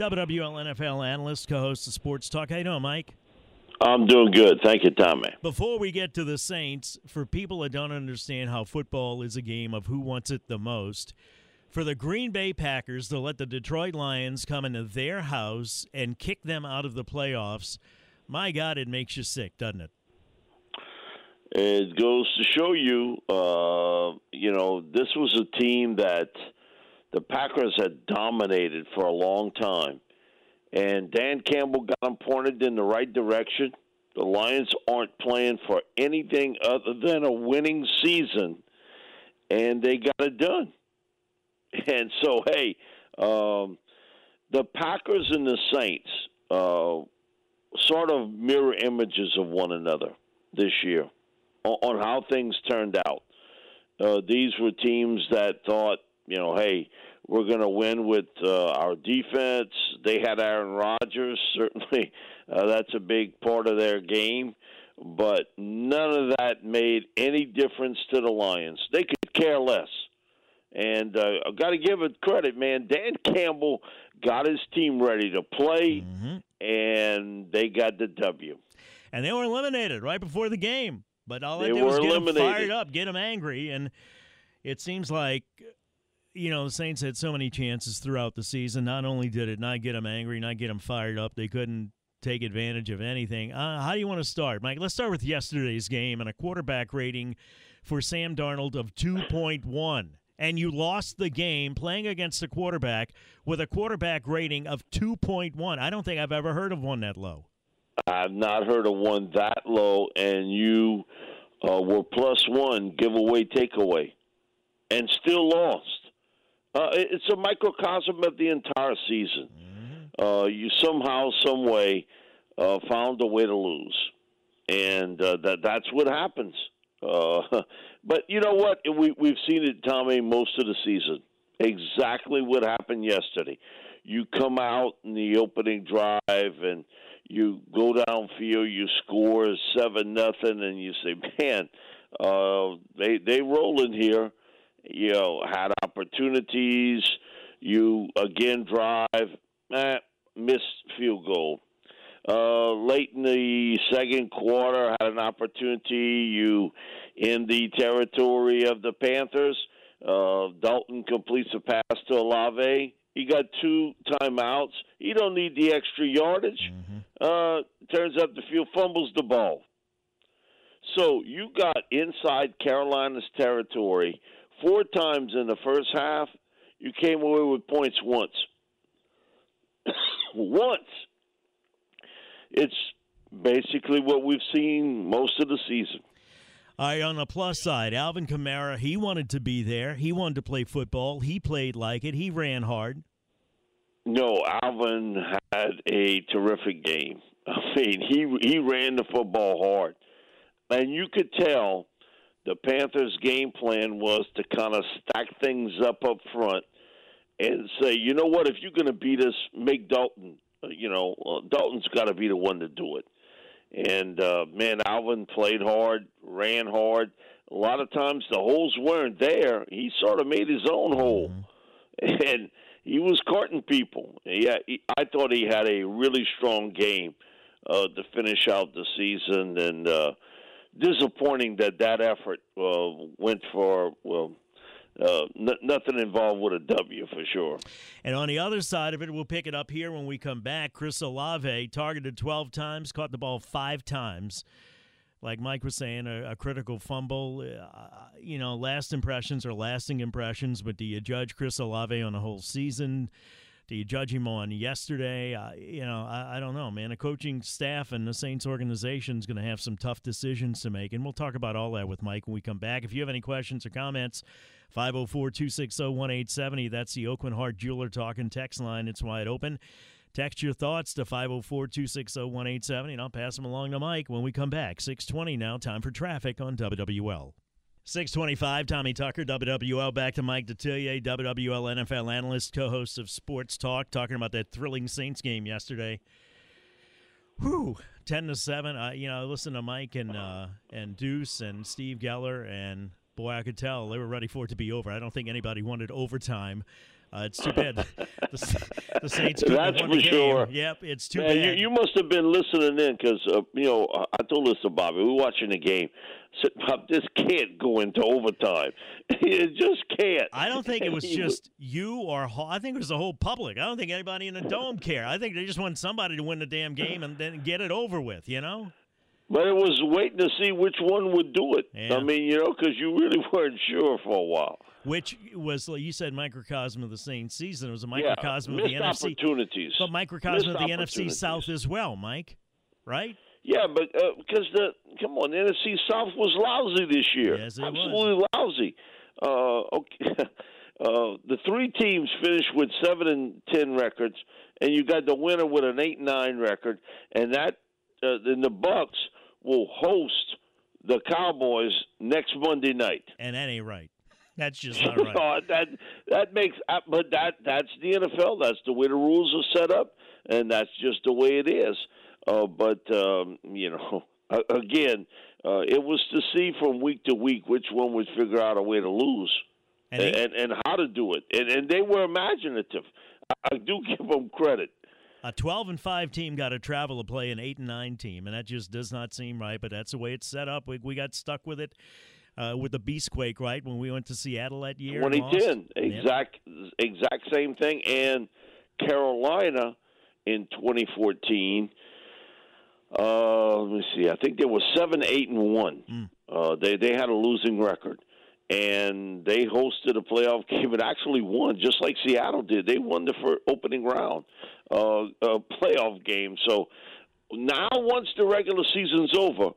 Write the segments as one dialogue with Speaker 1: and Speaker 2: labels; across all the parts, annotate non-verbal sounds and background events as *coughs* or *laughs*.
Speaker 1: WWL NFL analyst, co-host of Sports Talk. How you doing, Mike?
Speaker 2: I'm doing good. Thank you, Tommy.
Speaker 1: Before we get to the Saints, for people that don't understand how football is a game of who wants it the most, for the Green Bay Packers to let the Detroit Lions come into their house and kick them out of the playoffs, my God, it makes you sick, doesn't it?
Speaker 2: It goes to show you, uh, you know, this was a team that the Packers had dominated for a long time. And Dan Campbell got them pointed in the right direction. The Lions aren't playing for anything other than a winning season, and they got it done. *laughs* And so, hey, um, the Packers and the Saints uh, sort of mirror images of one another this year on, on how things turned out. Uh, these were teams that thought, you know, hey, we're going to win with uh, our defense. They had Aaron Rodgers. *laughs* Certainly, uh, that's a big part of their game. But none of that made any difference to the Lions. They could care less. And uh, I've got to give it credit, man. Dan Campbell got his team ready to play, mm-hmm. and they got the W.
Speaker 1: And they were eliminated right before the game. But all they I did was get eliminated. them fired up, get them angry, and it seems like you know the Saints had so many chances throughout the season. Not only did it not get them angry, not get them fired up, they couldn't take advantage of anything. Uh, how do you want to start, Mike? Let's start with yesterday's game and a quarterback rating for Sam Darnold of two point one and you lost the game playing against a quarterback with a quarterback rating of 2.1. I don't think I've ever heard of one that low.
Speaker 2: I've not heard of one that low, and you uh, were plus one giveaway takeaway, and still lost. Uh, it's a microcosm of the entire season. Mm-hmm. Uh, you somehow, some way, uh, found a way to lose, and uh, that that's what happens. Uh, *laughs* but you know what? We we've seen it, Tommy, most of the season. Exactly what happened yesterday. You come out in the opening drive and you go downfield, you score seven nothing, and you say, "Man, uh, they they rolling here." You know, had opportunities. You again drive, eh, missed field goal. Uh, late in the second quarter, had an opportunity. You in the territory of the Panthers. Uh, Dalton completes a pass to Olave. He got two timeouts. He don't need the extra yardage. Mm-hmm. Uh, turns up the field, fumbles the ball. So you got inside Carolina's territory four times in the first half. You came away with points once. *coughs* once. It's basically what we've seen most of the season.
Speaker 1: All right, on the plus side, Alvin Kamara, he wanted to be there. He wanted to play football. He played like it. He ran hard.
Speaker 2: No, Alvin had a terrific game. *laughs* I mean, he he ran the football hard, and you could tell the Panthers' game plan was to kind of stack things up up front and say, you know what, if you're going to beat us, make Dalton. Uh, you know, uh, Dalton's got to be the one to do it. And uh, man, Alvin played hard, ran hard. A lot of times the holes weren't there. He sort of made his own hole, mm-hmm. *laughs* and he was carting people. Yeah, he, I thought he had a really strong game uh, to finish out the season, and uh, disappointing that that effort uh, went for well uh, n- nothing involved with a W for sure.
Speaker 1: And on the other side of it, we'll pick it up here when we come back. Chris Olave targeted 12 times, caught the ball five times. Like Mike was saying, a, a critical fumble. Uh, you know, last impressions are lasting impressions, but do you judge Chris Olave on a whole season? Do you judge him on yesterday? Uh, you know, I, I, don't know, man. A coaching staff and the Saints organization is going to have some tough decisions to make, and we'll talk about all that with Mike when we come back. If you have any questions or comments, 504 260 1870. That's the Aucoin Hart Jeweler talking text line. It's wide open. Text your thoughts to 504 260 1870, and I'll pass them along to Mike when we come back. 620 now, time for traffic on WWL. 625, Tommy Tucker, WWL. Back to Mike Detillier, WWL NFL analyst, co host of Sports Talk, talking about that thrilling Saints game yesterday. Whew, 10 to 7. Uh, you know, listen to Mike and, uh, and Deuce and Steve Geller, and boy, I could tell they were ready for it to be over. I don't think anybody wanted overtime. Uh, it's too bad the, the Saints.
Speaker 2: That's
Speaker 1: for
Speaker 2: sure.
Speaker 1: Yep, it's too
Speaker 2: Man,
Speaker 1: bad.
Speaker 2: You, you, must have been listening in because uh, you know I told this to Bobby. We were watching the game. Said, Bob, this can't go into overtime. *laughs* it just can't.
Speaker 1: I don't think it was *laughs* just you or I think it was the whole public. I don't think anybody in the dome care. I think they just want somebody to win the damn game and then get it over with. You know.
Speaker 2: But it was waiting to see which one would do it.
Speaker 1: Yeah.
Speaker 2: I mean, you know, because you really *laughs* weren't sure for a while.
Speaker 1: Which was, like you said, microcosm of the same season. It was a
Speaker 2: Yeah,
Speaker 1: microcosm of
Speaker 2: missed
Speaker 1: the NFC,
Speaker 2: opportunities.
Speaker 1: but microcosm
Speaker 2: Missed
Speaker 1: of the NFC. South as well, Mike. Right?
Speaker 2: Yeah, but because the come on, the NFC South was lousy this year.
Speaker 1: Yes, it was.
Speaker 2: Absolutely lousy. Uh, okay. *laughs* Uh, the three teams finished with seven and ten records, and you got the winner with an eight and nine record, and that uh, then the Bucs will host the Cowboys next Monday night.
Speaker 1: And that ain't right. That's just *laughs* not right.
Speaker 2: No, that that makes, uh, but that that's the NFL. That's the way the rules are set up, and that's just the way it is. Uh, but um, you know, *laughs* again, uh, it was to see from week to week which one would figure out a way to lose
Speaker 1: And they-
Speaker 2: and and how to do it, and and they were imaginative. I, I do *laughs* give them credit.
Speaker 1: A 12 and 5 team got to travel to play an 8 and 9 team, and that just does not seem right, but that's the way it's set up. We, we got stuck with it uh, with the Beastquake, right, when we went to Seattle that year. and lost.
Speaker 2: 2010,
Speaker 1: Yep.
Speaker 2: exact exact same thing, and Carolina in 2014. Uh, let me see. I think they were seven, eight, and one.
Speaker 1: Mm.
Speaker 2: Uh, they they had a losing record, and they hosted a playoff game and actually won, just like Seattle did. They won the first opening round uh, uh, playoff game. So now, once the regular season's over,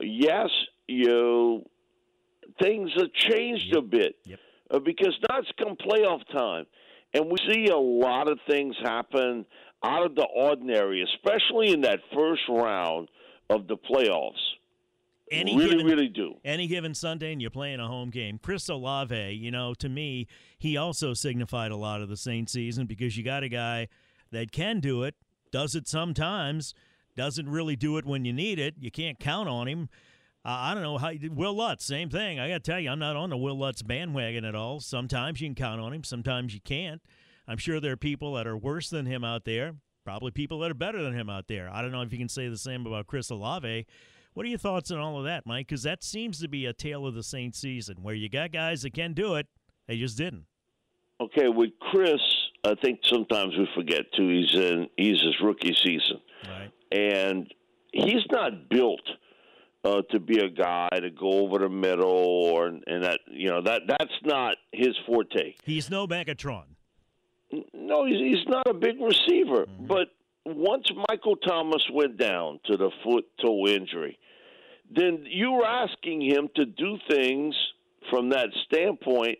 Speaker 2: yes, you things have changed a bit
Speaker 1: Yep.
Speaker 2: uh, because now it's come playoff time, and we see a lot of things happen out of the ordinary, especially in that first round of the playoffs.
Speaker 1: Any
Speaker 2: really,
Speaker 1: given,
Speaker 2: really do.
Speaker 1: any given Sunday and you're playing a home game. Chris Olave, you know, to me, he also signified a lot of the Saints season because you got a guy that can do it, does it sometimes, doesn't really do it when you need it. You can't count on him. Uh, I don't know how Wil Lutz, same thing. I got to tell you, I'm not on the Wil Lutz bandwagon at all. Sometimes you can count on him, sometimes you can't. I'm sure there are people that are worse than him out there, probably people that are better than him out there. I don't know if you can say the same about Chris Olave. What are your thoughts on all of that, Mike? Because that seems to be a tale of the Saints season where you got guys that can do it, they just didn't.
Speaker 2: Okay, with Chris, I think sometimes we forget too. He's in he's his rookie season,
Speaker 1: Right.
Speaker 2: and he's not built uh, to be a guy to go over the middle or and that you know that that's not his forte.
Speaker 1: He's no Megatron.
Speaker 2: No, he's, he's not a big receiver.
Speaker 1: Mm-hmm.
Speaker 2: But once Michael Thomas went down to the foot toe injury, then you were asking him to do things from that standpoint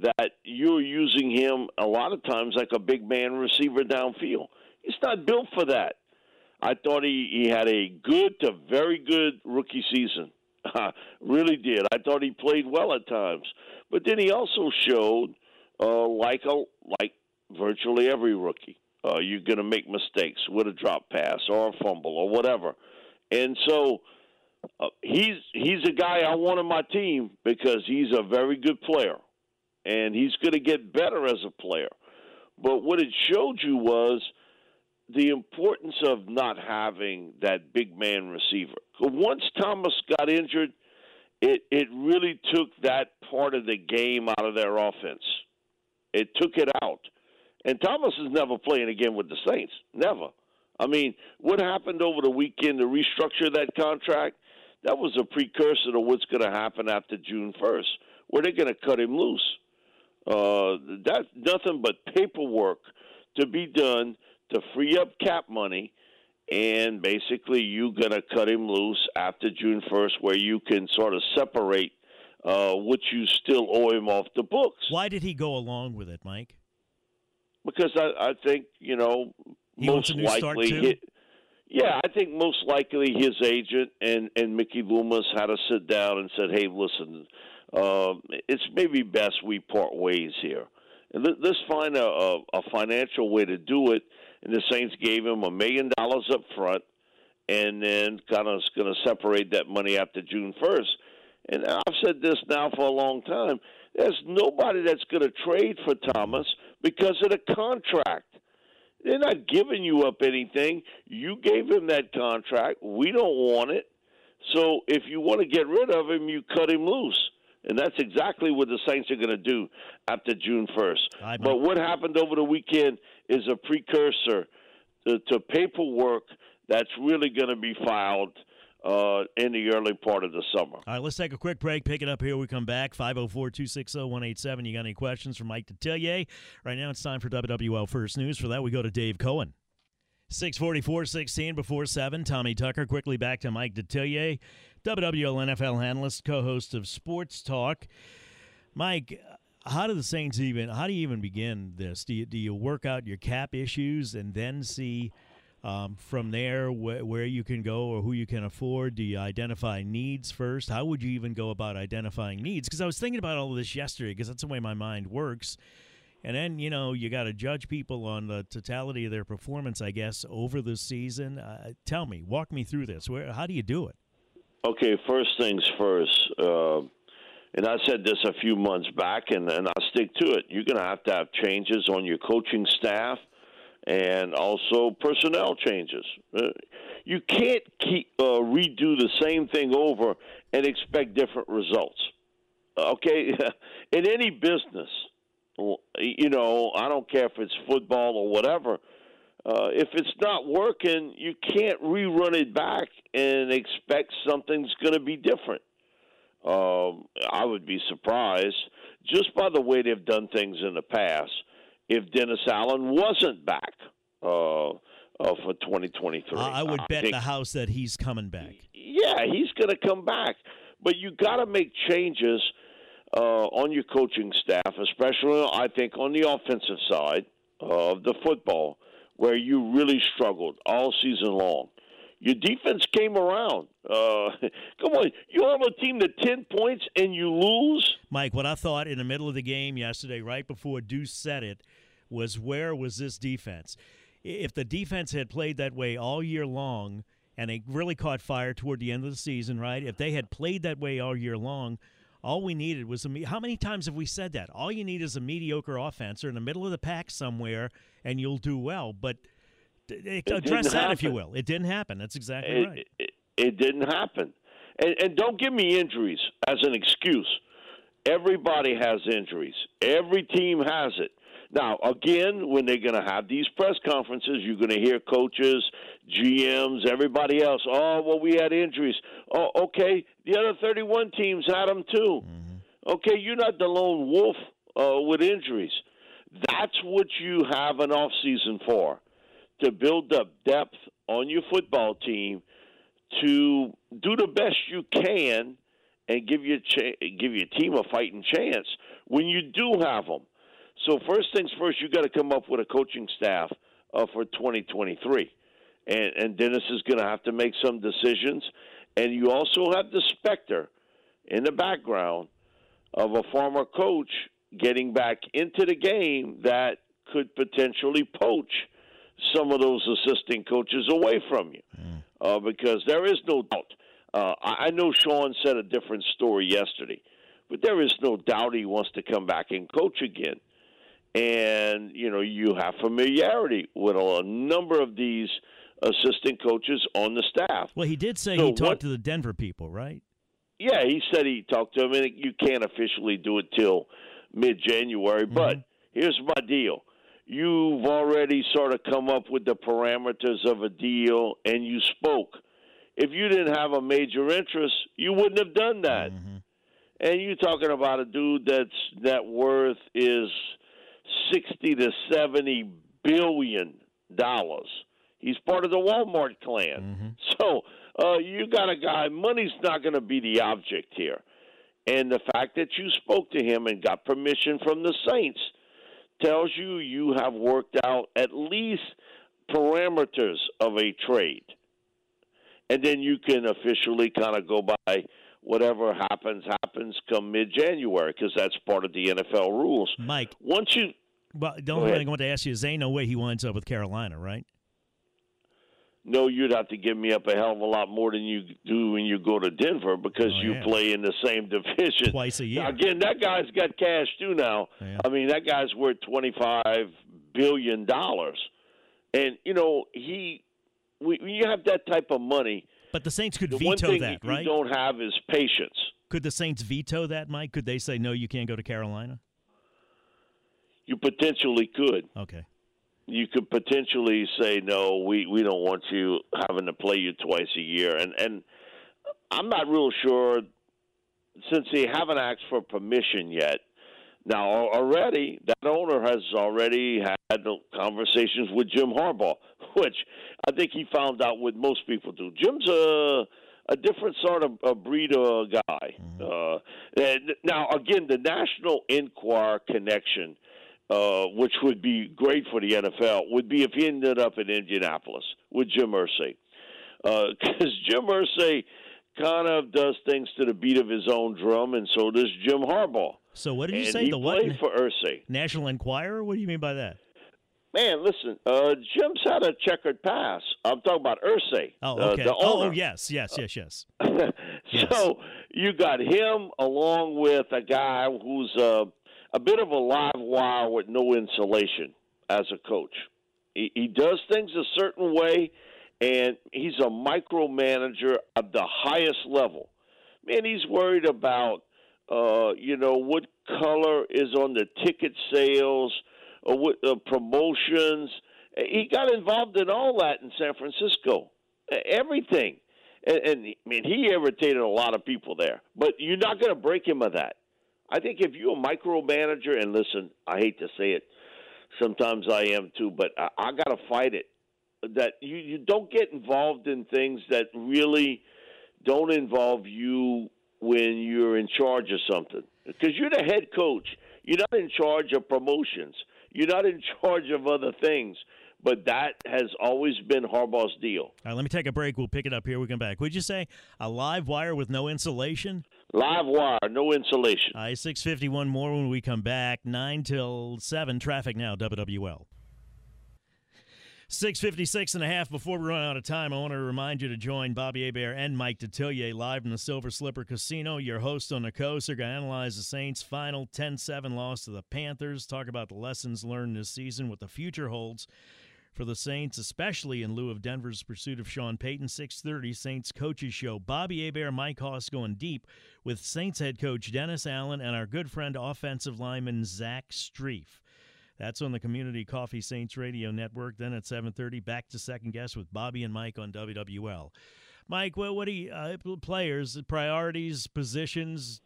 Speaker 2: that you're using him a lot of times like a big man receiver downfield. He's not built for that. I thought he, he had a good to very good rookie season. *laughs* really did. I thought he played well at times. But then he also showed uh, like a like virtually every rookie. Uh, you're going to make mistakes with a drop pass or a fumble or whatever, and so uh, he's he's a guy I want on my team because he's a very good player, and he's going to get better as a player. But what it showed you was the importance of not having that big man receiver. Once Thomas got injured, it it really took that part of the game out of their offense. It took it out. And Thomas is never playing again with the Saints. Never. I mean, what happened over the weekend to restructure that contract? That was a precursor to what's going to happen after June 1st, where they're going to cut him loose. Uh, that's nothing but paperwork to be done to free up cap money, and basically you're going to cut him loose after June 1st, where you can sort of separate uh, what you still owe him off the books.
Speaker 1: Why did he go along with it, Mike?
Speaker 2: because I, I think you know
Speaker 1: He
Speaker 2: most
Speaker 1: a new start,
Speaker 2: likely. yeah, I think most likely his agent and and Mickey Loomis had to sit down and said, "Hey, listen, um, it's maybe best we part ways here. Let's find a, a, a financial way to do it." And the Saints gave him a million dollars up front, and then kind of is going to separate that money after June first. And I've said this now for a long time. There's nobody that's going to trade for Thomas because of the contract. They're not giving you up anything. You gave him that contract. We don't want it. So if you want to get rid of him, you cut him loose. And that's exactly what the Saints are going to do after June 1st. But what happened over the weekend is a precursor to, to paperwork that's really going to be filed uh, in the early part of the summer.
Speaker 1: All right, let's take a quick break. Pick it up here. We come back. 504 260 187. You got any questions for Mike Detillier? Right now, it's time for WWL First News. For that, we go to Dave Cohen. 644 16 before 7. Tommy Tucker quickly back to Mike Detillier, WWL NFL analyst, co host of Sports Talk. Mike, how do the Saints even, how do you even begin this? Do you, do you work out your cap issues and then see um, from there wh- where you can go or who you can afford? Do you identify needs first? How would you even go about identifying needs? Because I was thinking about all of this yesterday because that's the way my mind works. And then, you know, you got to judge people on the totality of their performance, I guess, over the season. Uh, tell me, walk me through this. Where, how do you do it?
Speaker 2: Okay, first things first. Uh, and I said this a few months back, and, and I'll stick to it. You're going to have to have changes on your coaching staff and also personnel changes. Uh, you can't keep uh, redo the same thing over and expect different results. Okay, *laughs* in any business, you know, I don't care if it's football or whatever. Uh, if it's not working, you can't rerun it back and expect something's going to be different. Um, I would be surprised just by the way they've done things in the past if Dennis Allen wasn't back uh, uh, for 2023. Uh,
Speaker 1: I would I bet think, the house that he's coming back.
Speaker 2: Yeah, he's going to come back, but you got to make changes uh, on your coaching staff, especially I think on the offensive side of the football, where you really struggled all season long. Your defense came around. Uh, *laughs* come on, you have a team to ten points and you lose.
Speaker 1: Mike, what I thought in the middle of the game yesterday, right before Deuce said it, was where was this defense? If the defense had played that way all year long, and they really caught fire toward the end of the season, right? If they had played that way all year long, all we needed was a. How many times have we said that? All you need is a mediocre offense or in the middle of the pack somewhere, and you'll do well. But it address that, happen. if you will. It didn't happen. That's exactly
Speaker 2: it,
Speaker 1: right.
Speaker 2: It, it, didn't happen. And, and don't give me injuries as an excuse. Everybody has injuries. Every team has it. Now, again, when they're going to have these press conferences, you're going to hear coaches, GMs, everybody else. Oh, well, we had injuries. Oh, okay. The other 31 teams had them too. Mm-hmm. Okay, you're not the lone wolf uh, with injuries. That's what you have an off season for to build up depth on your football team to do the best you can and give your cha- give your team a fighting chance when you do have them. So first things first, you got to come up with a coaching staff uh, for 2023, and, and Dennis is going to have to make some decisions. And you also have the specter in the background of a former coach getting back into the game that could potentially poach some of those assistant coaches away from you, mm. uh, because there is no doubt. Uh, I know Sean said a different story yesterday, but there is no doubt he wants to come back and coach again. And you know you have familiarity with a number of these assistant coaches on the staff.
Speaker 1: Well, he did say so he talked what, to the Denver people, right?
Speaker 2: Yeah, he said he talked to them, and you can't officially do it till mid-January. Mm-hmm. But here's my deal: you've already sort of come up with the parameters of a deal and you spoke. If you didn't have a major interest, you wouldn't have done that. Mm-hmm. And you're talking about a dude that's net worth is sixty to seventy billion dollars. He's part of the Walmart clan. Mm-hmm. So uh, you got a guy. Money's not going to be the object here, and the fact that you spoke to him and got permission from the Saints tells you you have worked out at least parameters of a trade. And then you can officially kind of go by whatever happens, happens come mid January because that's part of the NFL rules.
Speaker 1: Mike.
Speaker 2: Once you.
Speaker 1: Well, the only thing I want to ask you is, ain't no way he winds up with Carolina, right?
Speaker 2: no, you'd have to give me up a hell of a lot more than you do when you go to Denver because
Speaker 1: Oh,
Speaker 2: you
Speaker 1: yeah.
Speaker 2: play in the same division
Speaker 1: Twice a year.
Speaker 2: Now, again, that guy's got cash too now.
Speaker 1: Yeah.
Speaker 2: I mean, that guy's worth twenty five billion dollars, and you know he. When you have that type of money,
Speaker 1: But the Saints could
Speaker 2: the one
Speaker 1: veto
Speaker 2: thing
Speaker 1: that,
Speaker 2: you
Speaker 1: right?
Speaker 2: don't have is patience.
Speaker 1: Could the Saints veto that, Mike? Could they say no, you can't go to Carolina?
Speaker 2: You potentially could.
Speaker 1: Okay.
Speaker 2: you could potentially say no we we don't want you having to play you twice a year. And and i'm not real sure since they haven't asked for permission yet. Now already that owner has already had conversations with jim harbaugh *laughs* which i think he found out what most people do. Jim's a a different sort of a breed of guy. Uh and now again the national enquirer connection uh, which would be great for the NFL, would be if he ended up in Indianapolis with Jim Irsay. *laughs* Because Jim Irsay kind of does things to the beat of his own drum, and so does Jim Harbaugh.
Speaker 1: So what did you
Speaker 2: and
Speaker 1: say?
Speaker 2: he
Speaker 1: The what?
Speaker 2: played for Irsay.
Speaker 1: National Enquirer? What do you mean by that?
Speaker 2: Man, listen, uh, Jim's had a checkered past. I'm talking about Irsay,
Speaker 1: Oh,
Speaker 2: uh,
Speaker 1: okay.
Speaker 2: the
Speaker 1: oh, oh, yes, yes, yes, yes. *laughs*
Speaker 2: so you got him along with a guy who's uh, a bit of a live wire with no insulation as a coach. He, he does things a certain way, and he's a micromanager of the highest level. Man, he's worried about, uh, you know, what color is on the ticket sales, or what uh, promotions. He got involved in all that in San Francisco. Everything. And, and I mean, he irritated a lot of people there. But you're not going to break him of that. I think if you're a micromanager, and listen, I hate to say it, sometimes I am too, but I, I got to fight it. That you, you don't get involved in things that really don't involve you when you're in charge of something. Because you're the head coach. You're not in charge of promotions. You're not in *laughs* charge of other things. But that has always been Harbaugh's deal.
Speaker 1: All right, let me take a break. We'll pick it up here. We come back. Would you say a live wire with no insulation?
Speaker 2: Live wire, no insulation.
Speaker 1: I six fifty one more when we come back. Nine till seven. Traffic now. WWL. 656 and a half before we run out of time i want to remind you to join bobby Hebert and mike detillier live in the silver slipper casino your host on the coast are going to analyze the saints final 10-7 loss to the panthers talk about the lessons learned this season what the future holds for the Saints, especially in lieu of Denver's pursuit of Sean Payton. 6:30 Saints coaches show. Bobby Hebert, Mike Hoss going deep with Saints head coach Dennis Allen and our good friend offensive lineman Zach Strief. That's on the Community Coffee Saints Radio Network. Then at 7:30, back to second guess with Bobby and Mike on WWL. Mike, what, what do you, uh, players, priorities, positions?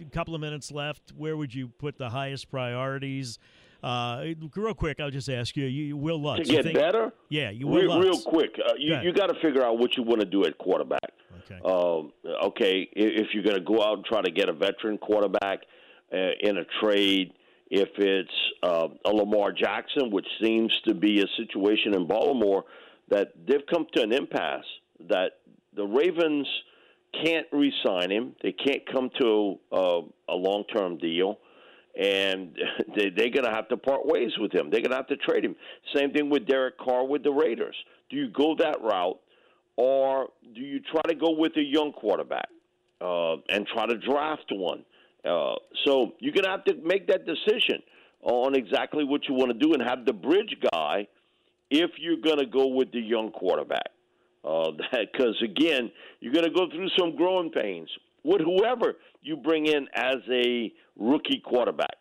Speaker 1: A couple of minutes left. Where would you put the highest priorities? Uh, real quick, I'll just ask you. You, Wil Lutz.
Speaker 2: to
Speaker 1: you
Speaker 2: get
Speaker 1: think-
Speaker 2: better,
Speaker 1: Yeah, you Will
Speaker 2: real, real quick, uh, you,
Speaker 1: Go
Speaker 2: you got to figure out what you want to do at quarterback.
Speaker 1: Okay.
Speaker 2: Um, okay, if you're going to go out and try to get a veteran quarterback uh, in a trade, if it's uh, a Lamar Jackson, which seems to be a situation in Baltimore that they've come to an impasse that the Ravens can't re-sign him. They can't come to uh, a long-term deal. And *laughs* they, they're going to have to part ways with him. They're going to have to trade him. Same thing with Derek Carr with the Raiders. Do you go that route, or do you try to go with a young quarterback uh, and try to draft one? Uh, so you're going to have to make that decision on exactly what you want to do and have the bridge guy if you're going to go with the young quarterback. *laughs* Because, again, you're going to go through some growing pains with whoever you bring in as a rookie quarterback.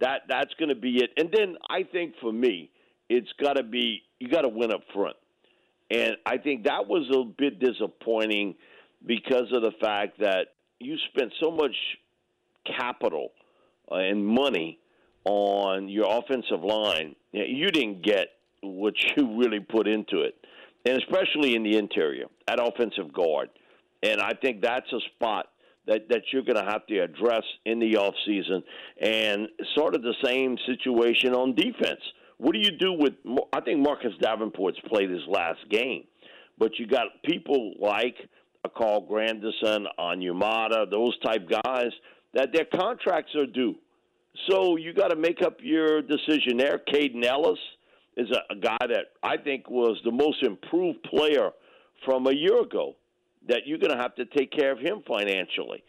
Speaker 2: That That's going to be it. And then I think for me, it's got to be you got to win up front. And I think that was a bit disappointing because of the fact that you spent so much capital uh, and money on your offensive line. You, you didn't get what you *laughs* really put into it, and especially in the interior at offensive guard. And I think that's a spot that, that you're going to have to address in the offseason. And sort of the same situation on defense. What do you do with? I think Marcus Davenport's played his last game, but you got people like Carl Granderson, Onyemata, those type guys that their contracts are due. So you got to make up your decision there. Kaden Elliss is a, a guy that I think was the most improved player from a year ago. That you're going to have to take care of him financially.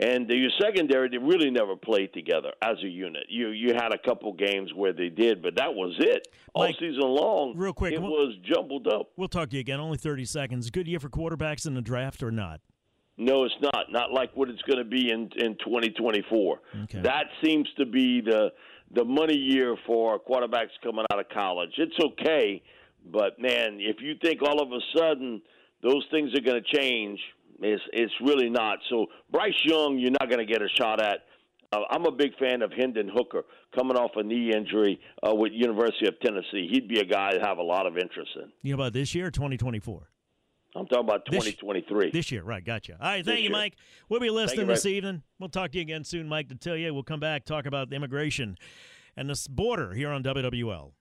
Speaker 2: And your secondary, they really never played together as a unit. You you had a couple games where they did, but that was it. All
Speaker 1: Mike,
Speaker 2: season long,
Speaker 1: real quick,
Speaker 2: it
Speaker 1: we'll,
Speaker 2: was jumbled up.
Speaker 1: We'll talk to you again. Only 30 seconds. Good year for quarterbacks in the draft or not?
Speaker 2: No, it's not. Not like what it's going to be in in 2024. That seems to be the the money year for quarterbacks coming out of college. It's okay, but man, if you think all of a sudden those things are going to change, it's it's really not. So Bryce Young, you're not going to get a shot at. Uh, I'm a big fan of Hendon Hooker coming off a knee injury uh, with University of Tennessee. He'd be a guy to have a lot of interest in.
Speaker 1: You know about this year, 2024.
Speaker 2: I'm talking about 2023.
Speaker 1: This year, right? Gotcha. All right,
Speaker 2: This
Speaker 1: thank you,
Speaker 2: year.
Speaker 1: Mike. We'll be listening
Speaker 2: you,
Speaker 1: this evening. We'll talk to you again soon, Mike. To tell you, we'll come back talk about immigration and this border here on WWL.